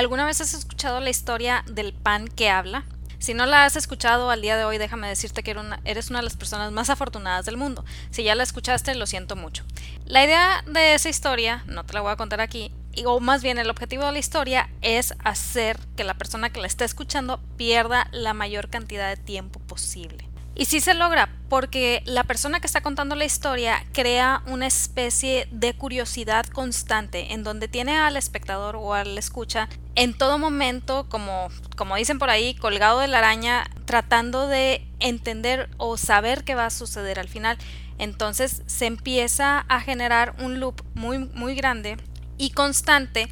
¿Alguna vez has escuchado la historia del pan que habla? Si no la has escuchado al día de hoy, déjame decirte que eres una de las personas más afortunadas del mundo. Si ya la escuchaste, lo siento mucho. La idea de esa historia, no te la voy a contar aquí, o más bien el objetivo de la historia es hacer que la persona que la está escuchando pierda la mayor cantidad de tiempo posible. Y sí se logra porque la persona que está contando la historia crea una especie de curiosidad constante en donde tiene al espectador o al escucha en todo momento, como, como dicen por ahí, colgado de la araña, tratando de entender o saber qué va a suceder al final. Entonces se empieza a generar un loop muy, muy grande y constante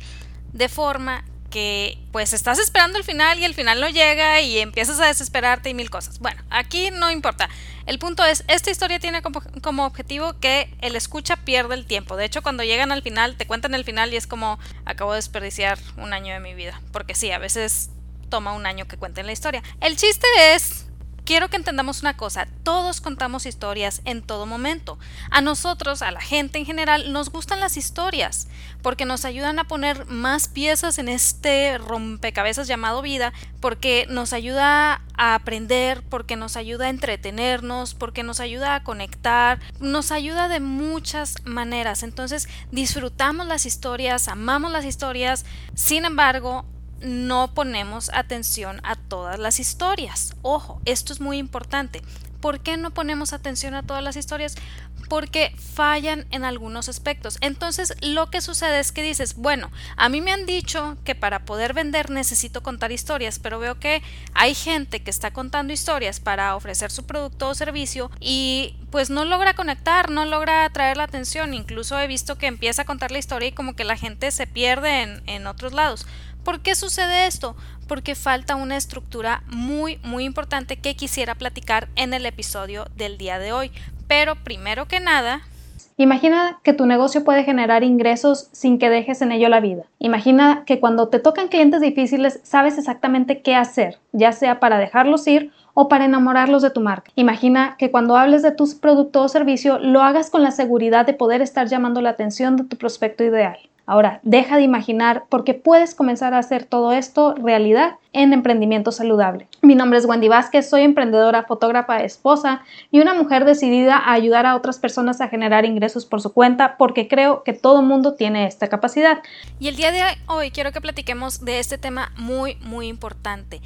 de forma que pues estás esperando el final y el final no llega y empiezas a desesperarte y mil cosas. Bueno, aquí no importa. El punto es, esta historia tiene como, objetivo que el escucha pierda el tiempo. De hecho, cuando llegan al final, te cuentan el final y es como, acabo de desperdiciar un año de mi vida. Porque sí, a veces toma un año que cuenten la historia. El chiste es quiero que entendamos una cosa, todos contamos historias en todo momento. A nosotros, a la gente en general, nos gustan las historias porque nos ayudan a poner más piezas en este rompecabezas llamado vida, porque nos ayuda a aprender, porque nos ayuda a entretenernos, porque nos ayuda a conectar, nos ayuda de muchas maneras. Entonces disfrutamos las historias, amamos las historias, sin embargo, no ponemos atención a todas las historias. Ojo, esto es muy importante. ¿Por qué no ponemos atención a todas las historias? Porque fallan en algunos aspectos. Entonces, lo que sucede es que dices, bueno, a mí me han dicho que para poder vender necesito contar historias, pero veo que hay gente que está contando historias para ofrecer su producto o servicio y pues no logra conectar, no logra atraer la atención. Incluso he visto que empieza a contar la historia y como que la gente se pierde en, en otros lados. ¿Por qué sucede esto? Porque falta una estructura muy, muy importante que quisiera platicar en el episodio del día de hoy. Pero primero que nada, Imagina que tu negocio puede generar ingresos sin que dejes en ello la vida. Imagina que cuando te tocan clientes difíciles sabes exactamente qué hacer, ya sea para dejarlos ir o para enamorarlos de tu marca. Imagina que cuando hables de tu producto o servicio lo hagas con la seguridad de poder estar llamando la atención de tu prospecto ideal. Ahora, deja de imaginar porque puedes comenzar a hacer todo esto realidad en emprendimiento saludable. Mi nombre es Wendy Vázquez, soy emprendedora, fotógrafa, esposa y una mujer decidida a ayudar a otras personas a generar ingresos por su cuenta porque creo que todo mundo tiene esta capacidad. Y el día de hoy quiero que platiquemos de este tema muy, muy importante.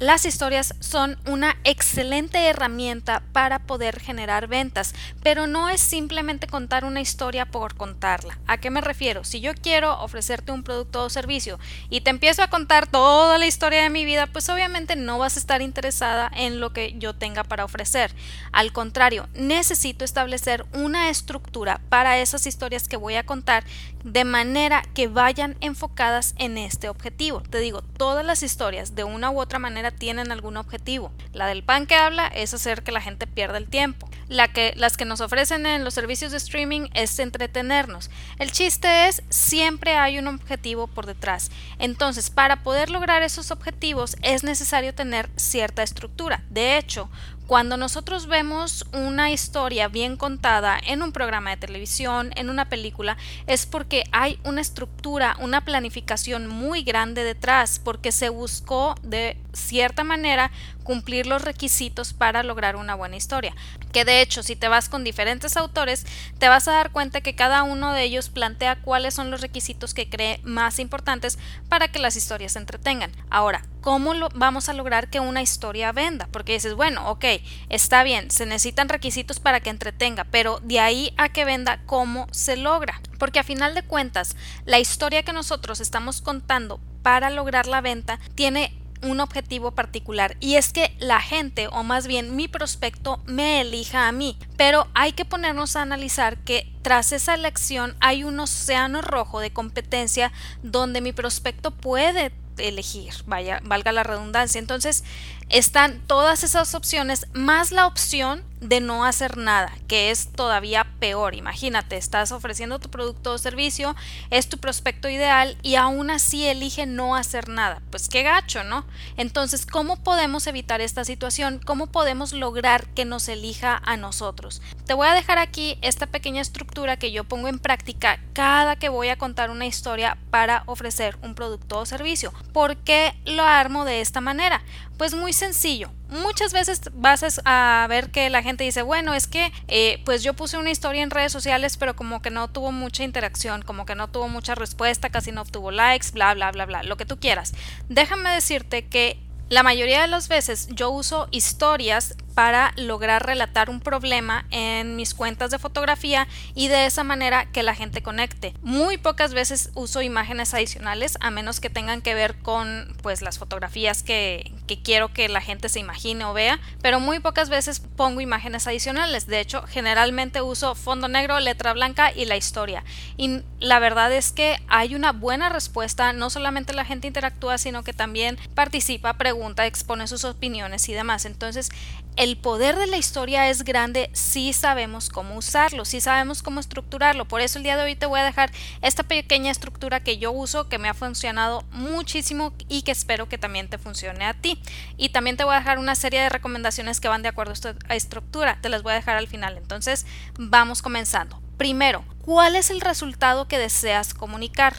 Las historias son una excelente herramienta para poder generar ventas, pero no es simplemente contar una historia por contarla. ¿A qué me refiero? Si yo quiero ofrecerte un producto o servicio y te empiezo a contar toda la historia de mi vida, pues obviamente no vas a estar interesada en lo que yo tenga para ofrecer. Al contrario, necesito establecer una estructura para esas historias que voy a contar de manera que vayan enfocadas en este objetivo. Te digo, todas las historias de una u otra manera tienen algún objetivo. La del pan que habla es hacer que la gente pierda el tiempo. La que, las que nos ofrecen en los servicios de streaming es entretenernos. El chiste es siempre hay un objetivo por detrás. Entonces, para poder lograr esos objetivos es necesario tener cierta estructura. De hecho, cuando nosotros vemos una historia bien contada en un programa de televisión, en una película, es porque hay una estructura, una planificación muy grande detrás, porque se buscó de cierta manera cumplir los requisitos para lograr una buena historia. Que de hecho, si te vas con diferentes autores, te vas a dar cuenta que cada uno de ellos plantea cuáles son los requisitos que cree más importantes para que las historias se entretengan. Ahora, ¿cómo lo vamos a lograr que una historia venda? Porque dices, bueno, ok, está bien, se necesitan requisitos para que entretenga, pero de ahí a que venda, ¿cómo se logra? Porque a final de cuentas, la historia que nosotros estamos contando para lograr la venta tiene un objetivo particular y es que la gente o más bien mi prospecto me elija a mí. Pero hay que ponernos a analizar que tras esa elección hay un océano rojo de competencia donde mi prospecto puede elegir, vaya, valga la redundancia. Entonces, están todas esas opciones más la opción de no hacer nada, que es todavía peor. Imagínate, estás ofreciendo tu producto o servicio, es tu prospecto ideal y aún así elige no hacer nada. Pues qué gacho, ¿no? Entonces, ¿cómo podemos evitar esta situación? ¿Cómo podemos lograr que nos elija a nosotros? Te voy a dejar aquí esta pequeña estructura que yo pongo en práctica cada que voy a contar una historia para ofrecer un producto o servicio. ¿Por qué lo armo de esta manera? Pues muy sencillo. Muchas veces vas a ver que la gente dice, bueno, es que eh, pues yo puse una historia en redes sociales, pero como que no tuvo mucha interacción, como que no tuvo mucha respuesta, casi no obtuvo likes, bla, bla, bla, bla, lo que tú quieras. Déjame decirte que la mayoría de las veces yo uso historias para lograr relatar un problema en mis cuentas de fotografía y de esa manera que la gente conecte. Muy pocas veces uso imágenes adicionales a menos que tengan que ver con pues las fotografías que, que quiero que la gente se imagine o vea, pero muy pocas veces pongo imágenes adicionales. De hecho, generalmente uso fondo negro, letra blanca y la historia. Y la verdad es que hay una buena respuesta, no solamente la gente interactúa, sino que también participa, pregunta, expone sus opiniones y demás. Entonces, el poder de la historia es grande si sabemos cómo usarlo, si sabemos cómo estructurarlo. Por eso el día de hoy te voy a dejar esta pequeña estructura que yo uso, que me ha funcionado muchísimo y que espero que también te funcione a ti. Y también te voy a dejar una serie de recomendaciones que van de acuerdo a esta estructura. Te las voy a dejar al final. Entonces, vamos comenzando. Primero, ¿cuál es el resultado que deseas comunicar?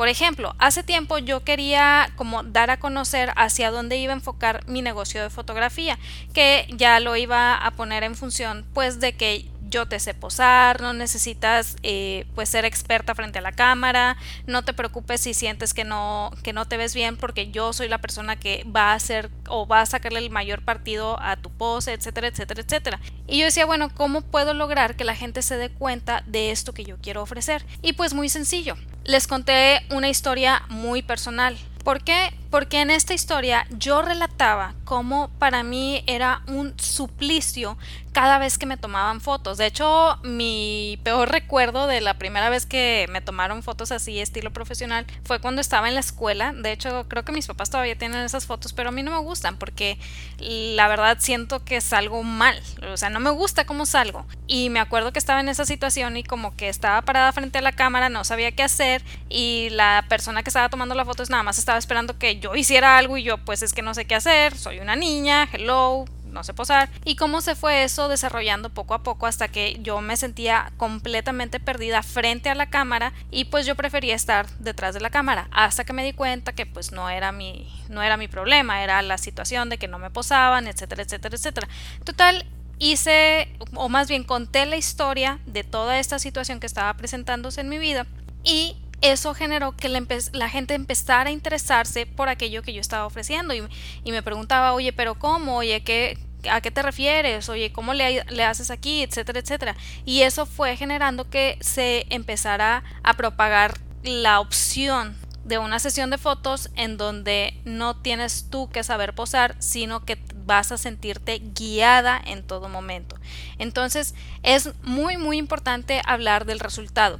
Por ejemplo, hace tiempo yo quería como dar a conocer hacia dónde iba a enfocar mi negocio de fotografía, que ya lo iba a poner en función pues de que yo te sé posar, no necesitas eh, pues ser experta frente a la cámara, no te preocupes si sientes que no, que no te ves bien porque yo soy la persona que va a hacer o va a sacarle el mayor partido a tu pose, etcétera, etcétera, etcétera. Y yo decía, bueno, ¿cómo puedo lograr que la gente se dé cuenta de esto que yo quiero ofrecer? Y pues muy sencillo, les conté una historia muy personal. ¿Por qué? Porque en esta historia yo relataba cómo para mí era un suplicio cada vez que me tomaban fotos. De hecho, mi peor recuerdo de la primera vez que me tomaron fotos así, estilo profesional, fue cuando estaba en la escuela. De hecho, creo que mis papás todavía tienen esas fotos, pero a mí no me gustan porque la verdad siento que salgo mal. O sea, no me gusta cómo salgo. Y me acuerdo que estaba en esa situación y como que estaba parada frente a la cámara, no sabía qué hacer y la persona que estaba tomando las fotos nada más estaba esperando que yo hiciera algo y yo pues es que no sé qué hacer, soy una niña, hello, no sé posar. Y cómo se fue eso desarrollando poco a poco hasta que yo me sentía completamente perdida frente a la cámara y pues yo prefería estar detrás de la cámara hasta que me di cuenta que pues no era mi no era mi problema, era la situación de que no me posaban, etcétera, etcétera, etcétera. Total hice o más bien conté la historia de toda esta situación que estaba presentándose en mi vida y eso generó que la, gente empezara a interesarse por aquello que yo estaba ofreciendo y, me preguntaba, oye, pero ¿cómo? Oye, ¿qué, ¿a qué te refieres? Oye, ¿cómo le, le, haces aquí? Etcétera, etcétera. Y eso fue generando que se empezara a propagar la opción de una sesión de fotos en donde no tienes tú que saber posar, sino que vas a sentirte guiada en todo momento. Entonces es muy muy importante hablar del resultado.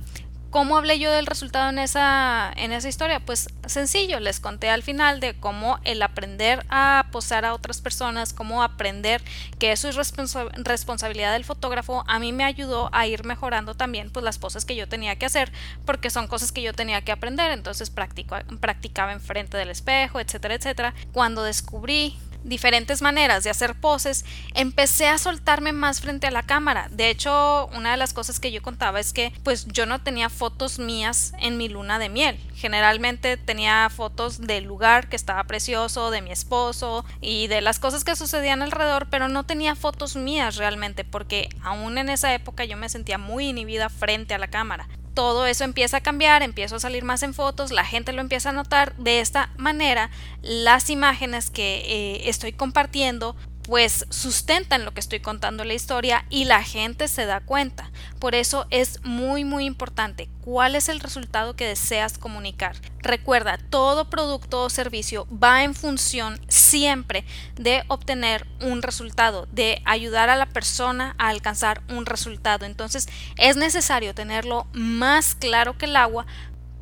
¿Cómo hablé yo del resultado en esa, en esa historia? Pues sencillo, les conté al final de cómo el aprender a posar a otras personas, cómo aprender que eso es responsabilidad del fotógrafo, a mí me ayudó a ir mejorando también pues las poses que yo tenía que hacer, porque son cosas que yo tenía que aprender, entonces practicaba enfrente del espejo, etcétera, etcétera. Cuando descubrí diferentes maneras de hacer poses, empecé a soltarme más frente a la cámara. De hecho, una de las cosas que yo contaba es que pues yo no tenía fotos mías en mi luna de miel. Generalmente tenía fotos del lugar que estaba precioso, de mi esposo y de las cosas que sucedían alrededor, pero no tenía fotos mías realmente porque aún en esa época yo me sentía muy inhibida frente a la cámara todo eso empieza a cambiar, empiezo a salir más en fotos, la gente lo empieza a notar. De esta manera, las imágenes que eh, estoy compartiendo pues sustentan lo que estoy contando la historia y la gente se da cuenta. Por eso es muy muy importante cuál es el resultado que deseas comunicar. Recuerda, todo producto o servicio va en función siempre de obtener un resultado, de ayudar a la persona a alcanzar un resultado. Entonces es necesario tenerlo más claro que el agua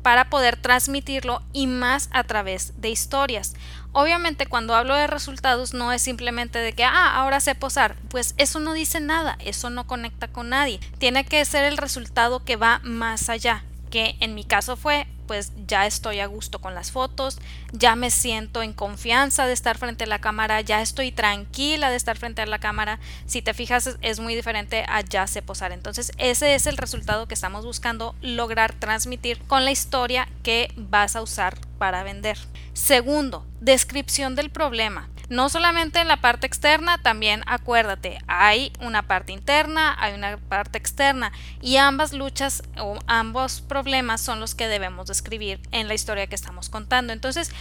para poder transmitirlo y más a través de historias. Obviamente cuando hablo de resultados no es simplemente de que, ah, ahora sé posar, pues eso no dice nada, eso no conecta con nadie. Tiene que ser el resultado que va más allá, que en mi caso fue pues ya estoy a gusto con las fotos, ya me siento en confianza de estar frente a la cámara, ya estoy tranquila de estar frente a la cámara. Si te fijas es muy diferente a ya sé posar. Entonces ese es el resultado que estamos buscando lograr transmitir con la historia que vas a usar para vender. Segundo, descripción del problema. No solamente en la parte externa, también acuérdate, hay una parte interna, hay una parte externa y ambas luchas o ambos problemas son los que debemos describir en la historia que estamos contando. Entonces,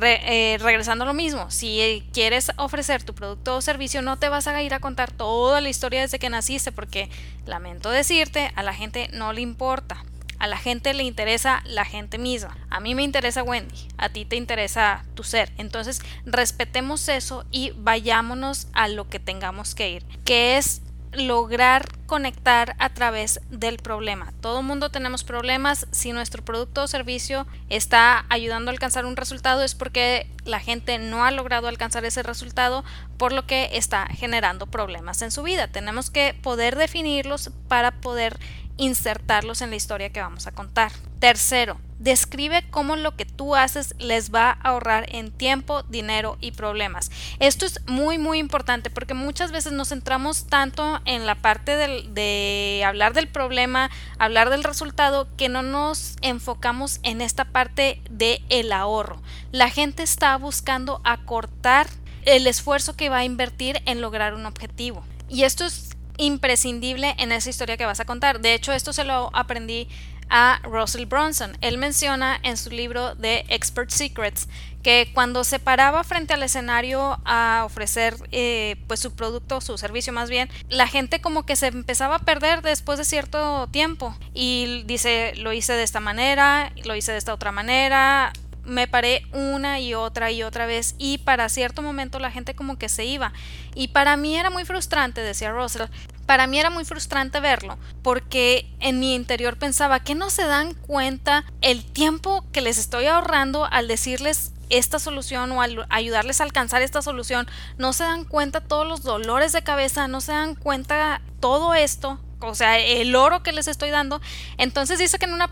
eh, regresando a lo mismo, si quieres ofrecer tu producto o servicio, no te vas a ir a contar toda la historia desde que naciste, porque lamento decirte, a la gente no le importa. A la gente le interesa la gente misma. A mí me interesa Wendy, a ti te interesa tu ser. Entonces, respetemos eso y vayámonos a lo que tengamos que ir, que es lograr conectar a través del problema. Todo mundo tenemos problemas. Si nuestro producto o servicio está ayudando a alcanzar un resultado es porque la gente no ha logrado alcanzar ese resultado, por lo que está generando problemas en su vida. Tenemos que poder definirlos para poder insertarlos en la historia que vamos a contar. Tercero, describe cómo lo que tú haces les va a ahorrar en tiempo, dinero y problemas. Esto es muy muy importante porque muchas veces nos centramos tanto en la parte de hablar del problema, hablar del resultado, que no nos enfocamos en esta parte de ahorro. La gente está buscando acortar el esfuerzo que va a invertir en lograr un objetivo. Y esto es imprescindible en esa historia que vas a contar. De hecho, esto se lo aprendí a Russell Bronson. Él menciona en su libro de Expert Secrets que cuando se paraba frente al escenario a ofrecer eh, pues su producto, su servicio más bien, la gente como que se empezaba a perder después de cierto tiempo y dice lo hice de esta manera, lo hice de esta otra manera, me paré una y otra y otra vez y para cierto momento la gente como que se iba. Y para mí era muy frustrante, decía Russell, para mí era muy frustrante verlo porque en mi interior pensaba que no se dan cuenta el tiempo que les estoy ahorrando al decirles esta solución o al ayudarles a alcanzar esta solución, no se dan cuenta todos los dolores de cabeza, no se dan cuenta todo esto o sea, el oro que les estoy dando. Entonces dice que en una,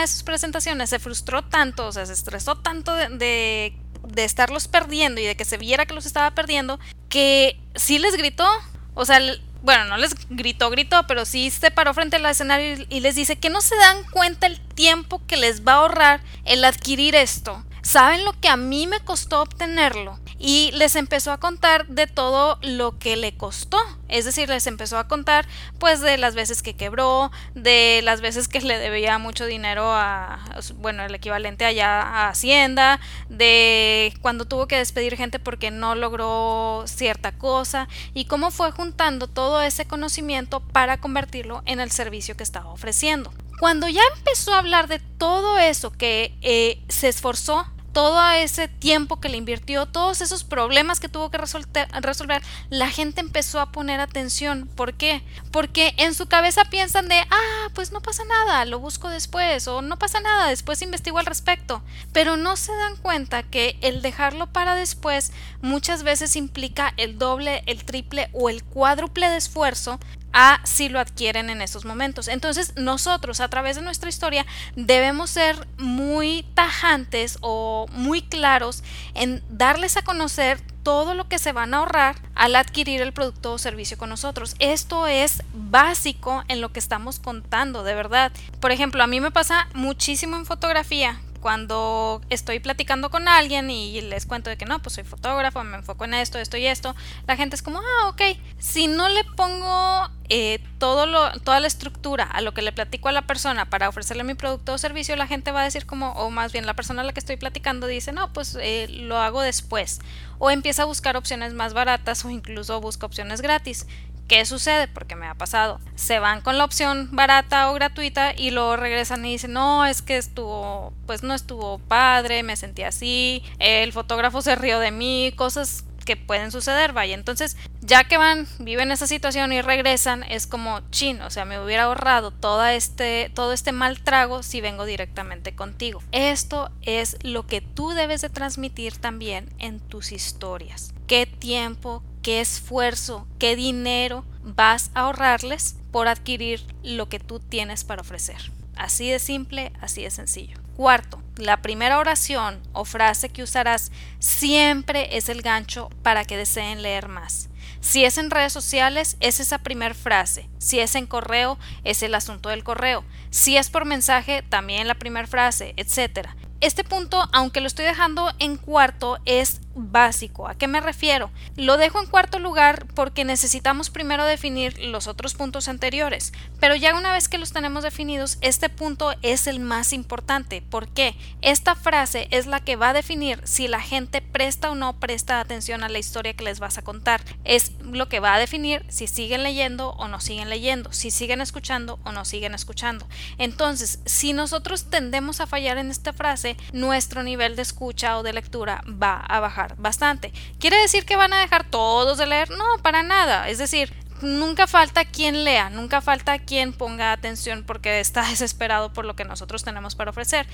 de sus presentaciones se frustró tanto, o sea, se estresó tanto de, de, estarlos perdiendo y de que se viera que los estaba perdiendo, que sí les gritó, o sea, bueno, no les gritó, gritó, pero sí se paró frente al escenario y les dice que no se dan cuenta el tiempo que les va a ahorrar el adquirir esto. ¿Saben lo que a mí me costó obtenerlo? Y les empezó a contar de todo lo que le costó. Es decir, les empezó a contar pues de las veces que quebró, de las veces que le debía mucho dinero a, bueno, el equivalente allá a Hacienda, de cuando tuvo que despedir gente porque no logró cierta cosa y cómo fue juntando todo ese conocimiento para convertirlo en el servicio que estaba ofreciendo. Cuando ya empezó a hablar de todo eso que eh, se esforzó todo ese tiempo que le invirtió, todos esos problemas que tuvo que resolver, la gente empezó a poner atención. ¿Por qué? Porque en su cabeza piensan de, ah, pues no pasa nada, lo busco después, o no pasa nada, después investigo al respecto. Pero no se dan cuenta que el dejarlo para después muchas veces implica el doble, el triple o el cuádruple de esfuerzo a si lo adquieren en esos momentos. Entonces nosotros a través de nuestra historia debemos ser muy tajantes o muy claros en darles a conocer todo lo que se van a ahorrar al adquirir el producto o servicio con nosotros. Esto es básico en lo que estamos contando, de verdad. Por ejemplo, a mí me pasa muchísimo en fotografía cuando estoy platicando con alguien y les cuento de que no, pues soy fotógrafo, me enfoco en esto, esto y esto, la gente es como, ah, ok. Si no le pongo eh, toda la estructura a lo que le platico a la persona para ofrecerle mi producto o servicio, la gente va a decir como, o más bien la persona a la que estoy platicando dice, no, pues eh, lo hago después. O empieza a buscar opciones más baratas o incluso busca opciones gratis. ¿Qué sucede? Porque me ha pasado. Se van con la opción barata o gratuita y luego regresan y dicen, no, es que estuvo, pues no estuvo padre, me sentí así, el fotógrafo se rió de mí, cosas que pueden suceder, vaya. Entonces, ya que van, viven esa situación y regresan, es como chin, o sea, me hubiera ahorrado todo este, todo este mal trago si vengo directamente contigo. Esto es lo que tú debes de transmitir también en tus historias. ¿Qué tiempo, qué esfuerzo, qué dinero vas a ahorrarles por adquirir lo que tú tienes para ofrecer? Así de simple, así de sencillo. Cuarto, la primera oración o frase que usarás siempre es el gancho para que deseen leer más. Si es en redes sociales, es esa primera frase. Si es en correo, es el asunto del correo. Si es por mensaje, también la primera frase, etc. Este punto, aunque lo estoy dejando en cuarto, es básico. ¿A qué me refiero? Lo dejo en cuarto lugar porque necesitamos primero definir los otros puntos anteriores, pero ya una vez que los tenemos definidos, este punto es el más importante. ¿Por qué? Esta frase es la que va a definir si la gente presta o no presta atención a la historia que les vas a contar. Es lo que va a definir si siguen leyendo o no siguen leyendo, si siguen escuchando o no siguen escuchando. Entonces, si nosotros tendemos a fallar en esta frase, nuestro nivel de escucha o de lectura va a bajar bastante. ¿Quiere decir que van a dejar todos de leer? No, para nada. Es decir, nunca falta quien lea, nunca falta quien ponga atención porque está desesperado por lo que nosotros tenemos para ofrecer.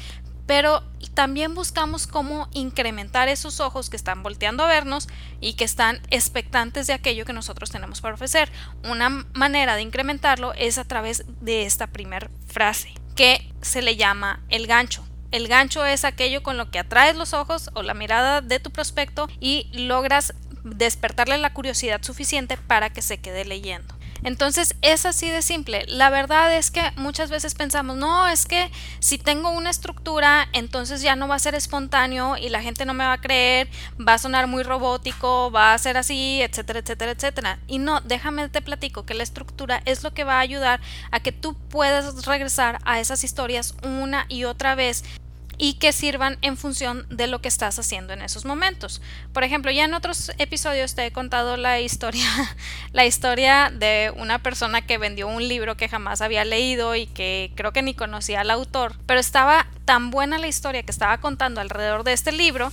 Pero también buscamos cómo incrementar esos ojos que están volteando a vernos y que están expectantes de aquello que nosotros tenemos para ofrecer. Una manera de incrementarlo es a través de esta primera frase, que se le llama el gancho. El gancho es aquello con lo que atraes los ojos o la mirada de tu prospecto y logras despertarle la curiosidad suficiente para que se quede leyendo. Entonces es así de simple. La verdad es que muchas veces pensamos, no, es que si tengo una estructura, entonces ya no va a ser espontáneo y la gente no me va a creer, va a sonar muy robótico, va a ser así, etcétera, etcétera, etcétera. Y no, déjame te platico que la estructura es lo que va a ayudar a que tú puedas regresar a esas historias una y otra vez y que sirvan en función de lo que estás haciendo en esos momentos. Por ejemplo, ya en otros episodios te he contado la historia, la historia de una persona que vendió un libro que jamás había leído y que creo que ni conocía al autor, pero estaba tan buena la historia que estaba contando alrededor de este libro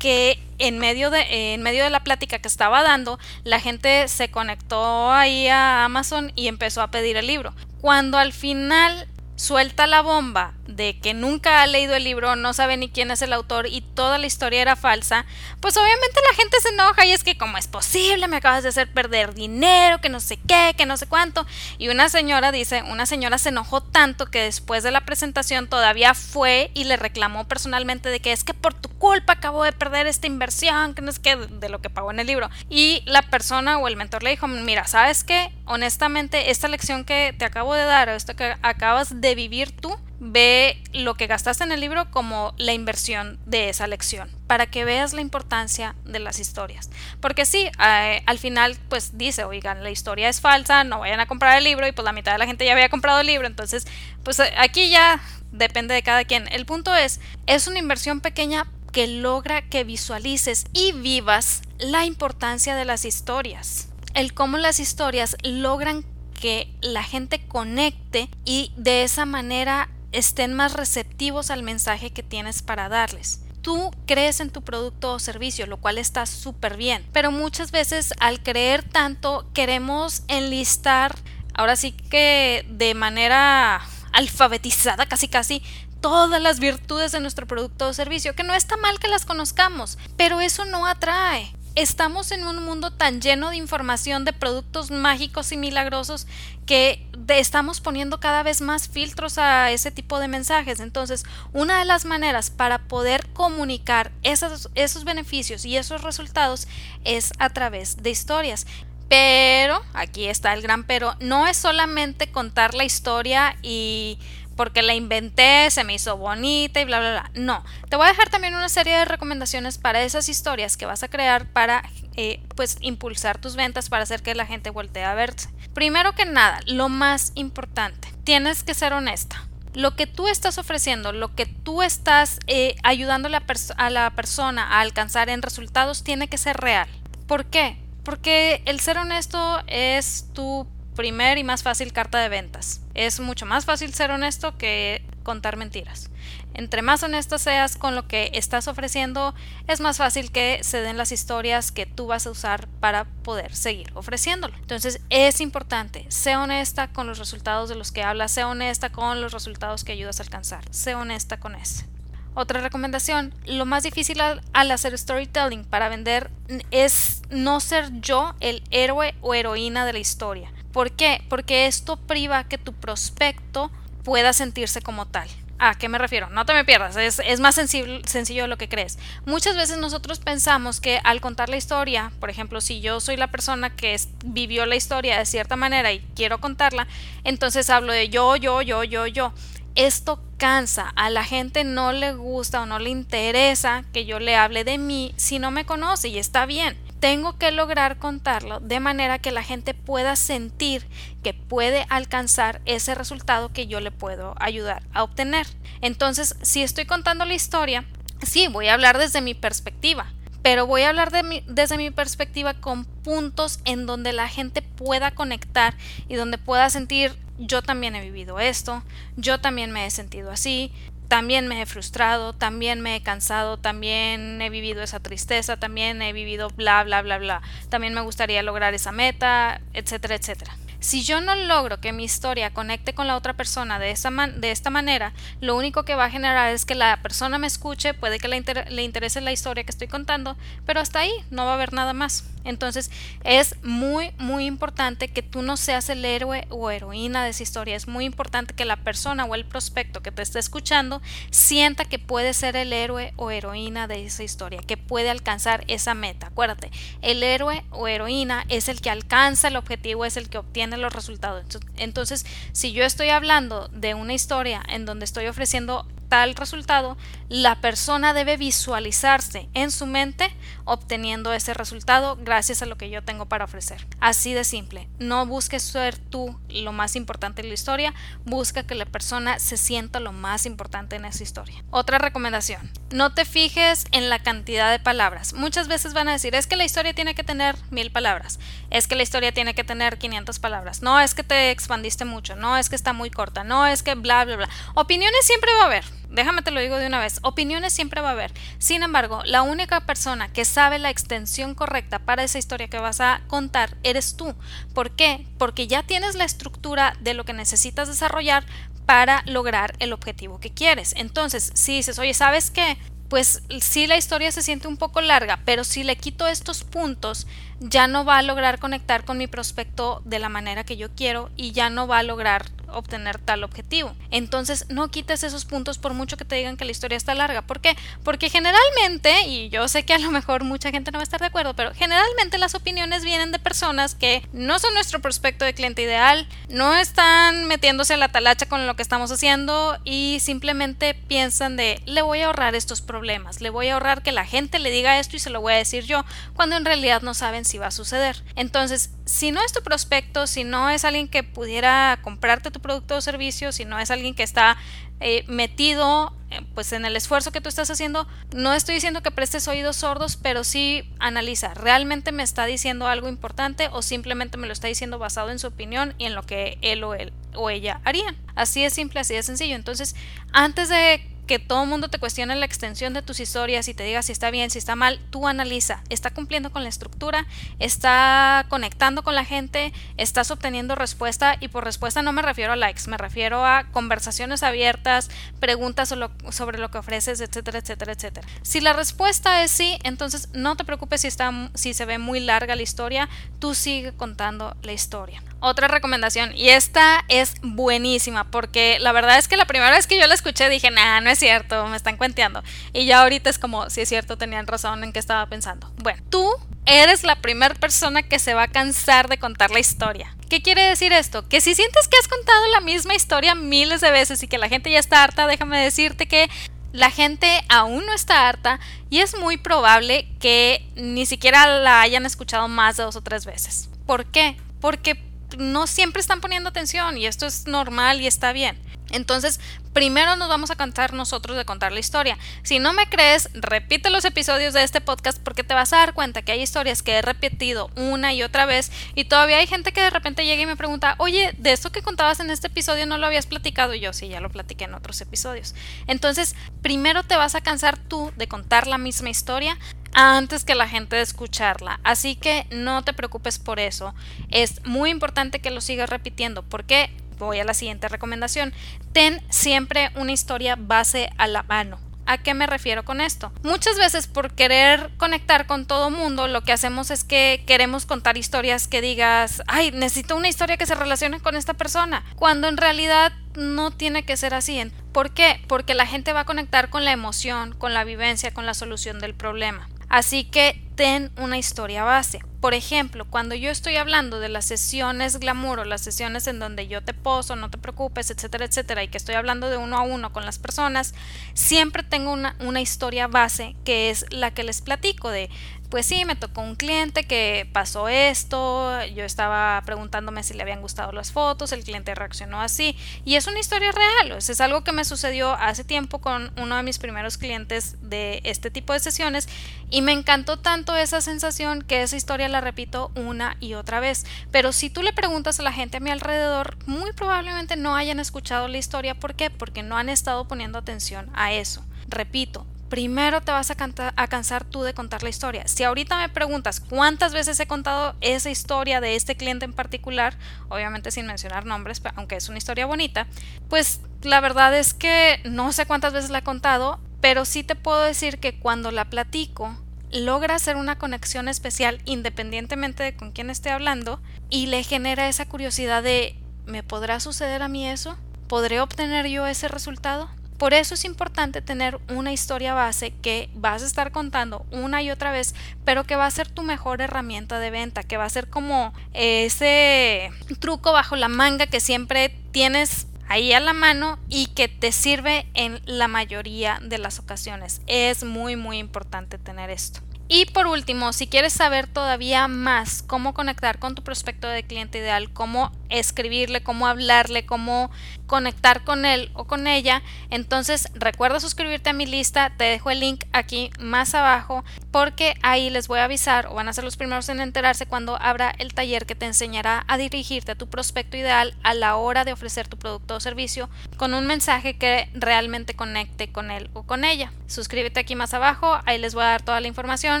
que en medio de en medio de la plática que estaba dando, la gente se conectó ahí a Amazon y empezó a pedir el libro. Cuando al final suelta la bomba de que nunca ha leído el libro, no sabe ni quién es el autor y toda la historia era falsa, pues obviamente la gente se enoja y es que como es posible, me acabas de hacer perder dinero, que no sé qué, que no sé cuánto. Y una señora dice, una señora se enojó tanto que después de la presentación todavía fue y le reclamó personalmente de que es que por tu culpa acabo de perder esta inversión, que no es que de lo que pagó en el libro. Y la persona o el mentor le dijo, mira, ¿sabes qué? Honestamente, esta lección que te acabo de dar, esto que acabas de vivir tú, ve lo que gastaste en el libro como la inversión de esa lección, para que veas la importancia de las historias. Porque sí, eh, al final pues dice, oigan, la historia es falsa, no vayan a comprar el libro y pues la mitad de la gente ya había comprado el libro, entonces pues eh, aquí ya depende de cada quien. El punto es, es una inversión pequeña que logra que visualices y vivas la importancia de las historias. El cómo las historias logran que la gente conecte y de esa manera estén más receptivos al mensaje que tienes para darles. Tú crees en tu producto o servicio, lo cual está súper bien, pero muchas veces al creer tanto queremos enlistar, ahora sí que de manera alfabetizada casi casi, todas las virtudes de nuestro producto o servicio, que no está mal que las conozcamos, pero eso no atrae. Estamos en un mundo tan lleno de información de productos mágicos y milagrosos que estamos poniendo cada vez más filtros a ese tipo de mensajes. Entonces, una de las maneras para poder comunicar esos, beneficios y esos resultados es a través de historias. Pero, aquí está el gran pero, no es solamente contar la historia y porque la inventé, se me hizo bonita y bla, bla, bla. No, te voy a dejar también una serie de recomendaciones para esas historias que vas a crear para, eh, pues, impulsar tus ventas, para hacer que la gente voltee a verte. Primero que nada, lo más importante, tienes que ser honesta. Lo que tú estás ofreciendo, lo que tú estás eh, ayudando a la persona a alcanzar en resultados, tiene que ser real. ¿Por qué? Porque el ser honesto es tu primer y más fácil carta de ventas. Es mucho más fácil ser honesto que contar mentiras. Entre más honesta seas con lo que estás ofreciendo, es más fácil que se den las historias que tú vas a usar para poder seguir ofreciéndolo. Entonces es importante, sé honesta con los resultados de los que hablas, sé honesta con los resultados que ayudas a alcanzar, sé honesta con eso. Otra recomendación, lo más difícil al, hacer storytelling para vender es no ser yo el héroe o heroína de la historia. ¿Por qué? Porque esto priva que tu prospecto pueda sentirse como tal. ¿A qué me refiero? No te me pierdas, es, más sencillo de lo que crees. Muchas veces nosotros pensamos que al contar la historia, por ejemplo, si yo soy la persona que vivió la historia de cierta manera y quiero contarla, entonces hablo de yo, yo, yo, yo, yo esto cansa, a la gente no le gusta o no le interesa que yo le hable de mí si no me conoce y está bien. Tengo que lograr contarlo de manera que la gente pueda sentir que puede alcanzar ese resultado que yo le puedo ayudar a obtener. Entonces, si estoy contando la historia, sí, voy a hablar desde mi perspectiva, pero voy a hablar de desde mi perspectiva con puntos en donde la gente pueda conectar y donde pueda sentir yo también he vivido esto, yo también me he sentido así, también me he frustrado, también me he cansado, también he vivido esa tristeza, también he vivido bla, bla, bla, bla, también me gustaría lograr esa meta, etcétera, etcétera. Si yo no logro que mi historia conecte con la otra persona de, esta de esta manera, lo único que va a generar es que la persona me escuche, puede que le, le interese la historia que estoy contando, pero hasta ahí no va a haber nada más. Entonces es muy, muy importante que tú no seas el héroe o heroína de esa historia. Es muy importante que la persona o el prospecto que te esté escuchando sienta que puede ser el héroe o heroína de esa historia, que puede alcanzar esa meta. Acuérdate, el héroe o heroína es el que alcanza el objetivo, es el que obtiene los resultados. Entonces, si yo estoy hablando de una historia en donde estoy ofreciendo tal resultado, la persona debe visualizarse en su mente obteniendo ese resultado gracias a lo que yo tengo para ofrecer. Así de simple. No busques ser tú lo más importante en la historia, busca que la persona se sienta lo más importante en esa historia. Otra recomendación, no te fijes en la cantidad de palabras. Muchas veces van a decir, es que la historia tiene que tener mil palabras, es que la historia tiene que tener 500 palabras, no es que te expandiste mucho, no es que está muy corta, no es que bla, bla, bla. Opiniones siempre va a haber déjame te lo digo de una vez, opiniones siempre va a haber. Sin embargo, la única persona que sabe la extensión correcta para esa historia que vas a contar eres tú. ¿Por qué? Porque ya tienes la estructura de lo que necesitas desarrollar para lograr el objetivo que quieres. Entonces, si dices, oye, ¿sabes qué? Pues sí la historia se siente un poco larga, pero si le quito estos puntos, ya no va a lograr conectar con mi prospecto de la manera que yo quiero y ya no va a lograr obtener tal objetivo. Entonces no quites esos puntos por mucho que te digan que la historia está larga. ¿Por qué? Porque generalmente, y yo sé que a lo mejor mucha gente no va a estar de acuerdo, pero generalmente las opiniones vienen de personas que no son nuestro prospecto de cliente ideal, no están metiéndose a la talacha con lo que estamos haciendo y simplemente piensan de le voy a ahorrar estos problemas, le voy a ahorrar que la gente le diga esto y se lo voy a decir yo, cuando en realidad no saben si va a suceder. Entonces, si no es tu prospecto, si no es alguien que pudiera comprarte tu producto o servicio, si no es alguien que está eh, metido eh, pues en el esfuerzo que tú estás haciendo, no estoy diciendo que prestes oídos sordos, pero sí analiza, ¿realmente me está diciendo algo importante o simplemente me lo está diciendo basado en su opinión y en lo que él o él o ella harían? Así es simple, así de sencillo. Entonces, antes de que todo el mundo te cuestione la extensión de tus historias y te diga si está bien, si está mal, tú analiza, está cumpliendo con la estructura, está conectando con la gente, estás obteniendo respuesta y por respuesta no me refiero a likes, me refiero a conversaciones abiertas, preguntas sobre lo que ofreces, etcétera, etcétera, etcétera. Si la respuesta es sí, entonces no te preocupes si, está, si se ve muy larga la historia, tú sigue contando la historia. Otra recomendación, y esta es buenísima, porque la verdad es que la primera vez que yo la escuché dije, nah, no es cierto, me están cuenteando. Y ya ahorita es como, si es cierto, tenían razón en qué estaba pensando. Bueno, tú eres la primera persona que se va a cansar de contar la historia. ¿Qué quiere decir esto? Que si sientes que has contado la misma historia miles de veces y que la gente ya está harta, déjame decirte que la gente aún no está harta y es muy probable que ni siquiera la hayan escuchado más de dos o tres veces. ¿Por qué? Porque no siempre están poniendo atención y esto es normal y está bien. Entonces, primero nos vamos a contar nosotros de contar la historia. Si no me crees, repite los episodios de este podcast porque te vas a dar cuenta que hay historias que he repetido una y otra vez y todavía hay gente que de repente llega y me pregunta, oye, de esto que contabas en este episodio no lo habías platicado y yo, sí, ya lo platiqué en otros episodios. Entonces, primero te vas a cansar tú de contar la misma historia antes que la gente de escucharla. Así que no te preocupes por eso. Es muy importante que lo sigas repitiendo porque voy a la siguiente recomendación. Ten siempre una historia base a la mano. ¿A qué me refiero con esto? Muchas veces por querer conectar con todo mundo, lo que hacemos es que queremos contar historias que digas, ay, necesito una historia que se relacione con esta persona, cuando en realidad no tiene que ser así. ¿Por qué? Porque la gente va a conectar con la emoción, con la vivencia, con la solución del problema. Así que ten una historia base. Por ejemplo, cuando yo estoy hablando de las sesiones glamour o las sesiones en donde yo te poso, no te preocupes, etcétera, etcétera, y que estoy hablando de uno a uno con las personas, siempre tengo una, una historia base que es la que les platico de pues sí, me tocó un cliente que pasó esto, yo estaba preguntándome si le habían gustado las fotos, el cliente reaccionó así, y es una historia real, es algo que me sucedió hace tiempo con uno de mis primeros clientes de este tipo de sesiones, y me encantó tanto esa sensación que esa historia la repito una y otra vez, pero si tú le preguntas a la gente a mi alrededor, muy probablemente no hayan escuchado la historia, ¿por qué? Porque no han estado poniendo atención a eso. Repito, primero te vas a, cansar tú de contar la historia. Si ahorita me preguntas cuántas veces he contado esa historia de este cliente en particular, obviamente sin mencionar nombres, aunque es una historia bonita, pues la verdad es que no sé cuántas veces la he contado, pero sí te puedo decir que cuando la platico, logra hacer una conexión especial independientemente de con quién esté hablando y le genera esa curiosidad de ¿me podrá suceder a mí eso? ¿Podré obtener yo ese resultado? Por eso es importante tener una historia base que vas a estar contando una y otra vez, pero que va a ser tu mejor herramienta de venta, que va a ser como ese truco bajo la manga que siempre tienes ahí a la mano y que te sirve en la mayoría de las ocasiones. Es muy muy importante tener esto. Y por último, si quieres saber todavía más cómo conectar con tu prospecto de cliente ideal, cómo escribirle, cómo hablarle, cómo conectar con él o con ella, entonces recuerda suscribirte a mi lista, te dejo el link aquí más abajo porque ahí les voy a avisar o van a ser los primeros en enterarse cuando abra el taller que te enseñará a dirigirte a tu prospecto ideal a la hora de ofrecer tu producto o servicio con un mensaje que realmente conecte con él o con ella. Suscríbete aquí más abajo, ahí les voy a dar toda la información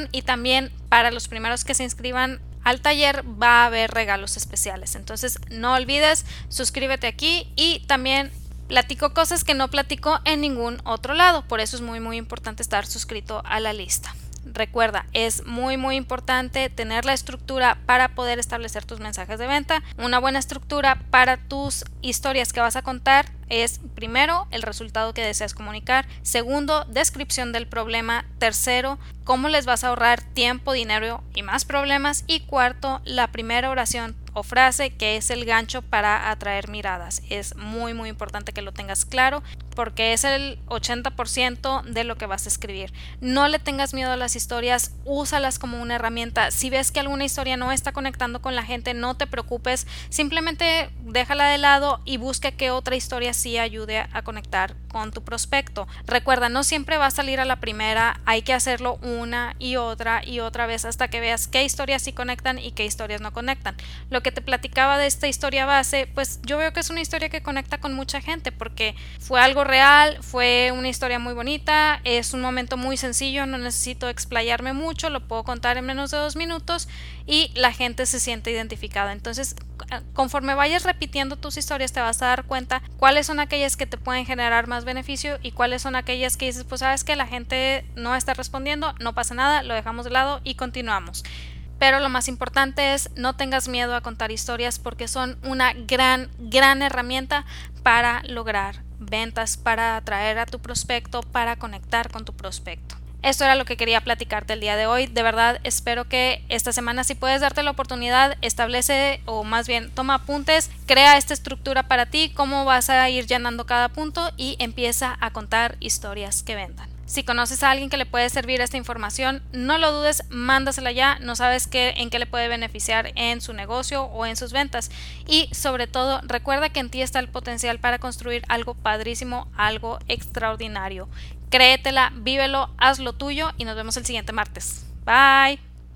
y también para los primeros que se inscriban al taller va a haber regalos especiales. Entonces no olvides, suscríbete aquí y también platico cosas que no platico en ningún otro lado. Por eso es muy muy importante estar suscrito a la lista. Recuerda, es muy muy importante tener la estructura para poder establecer tus mensajes de venta, una buena estructura para tus historias que vas a contar es primero el resultado que deseas comunicar, segundo descripción del problema, tercero cómo les vas a ahorrar tiempo, dinero y más problemas. Y cuarto la primera oración o frase que es el gancho para atraer miradas. Es muy muy importante que lo tengas claro porque es el 80% de lo que vas a escribir. No le tengas miedo a las historias, úsalas como una herramienta. Si ves que alguna historia no está conectando con la gente, no te preocupes, simplemente déjala de lado y busca que otra historia sí ayude a conectar con tu prospecto. Recuerda, no siempre va a salir a la primera, hay que hacerlo una y otra y otra vez hasta que veas qué historias sí conectan y qué historias no conectan. Que te platicaba de esta historia base, pues yo veo que es una historia que conecta con mucha gente porque fue algo real, fue una historia muy bonita, es un momento muy sencillo, no necesito explayarme mucho, lo puedo contar en menos de dos minutos y la gente se siente identificada. Entonces, conforme vayas repitiendo tus historias, te vas a dar cuenta cuáles son aquellas que te pueden generar más beneficio y cuáles son aquellas que dices, pues sabes que la gente no está respondiendo, no pasa nada, lo dejamos de lado y continuamos. Pero lo más importante es no tengas miedo a contar historias porque son una gran, gran herramienta para lograr ventas, para atraer a tu prospecto, para conectar con tu prospecto. Esto era lo que quería platicarte el día de hoy. De verdad, espero que esta semana, si puedes darte la oportunidad, establece o más bien toma apuntes, crea esta estructura para ti, cómo vas a ir llenando cada punto y empieza a contar historias que vendan. Si conoces a alguien que le puede servir esta información, no lo dudes, mándasela ya, no sabes qué, en qué le puede beneficiar en su negocio o en sus ventas. Y sobre todo, recuerda que en ti está el potencial para construir algo padrísimo, algo extraordinario. Créetela, vívelo, haz lo tuyo y nos vemos el siguiente martes. Bye.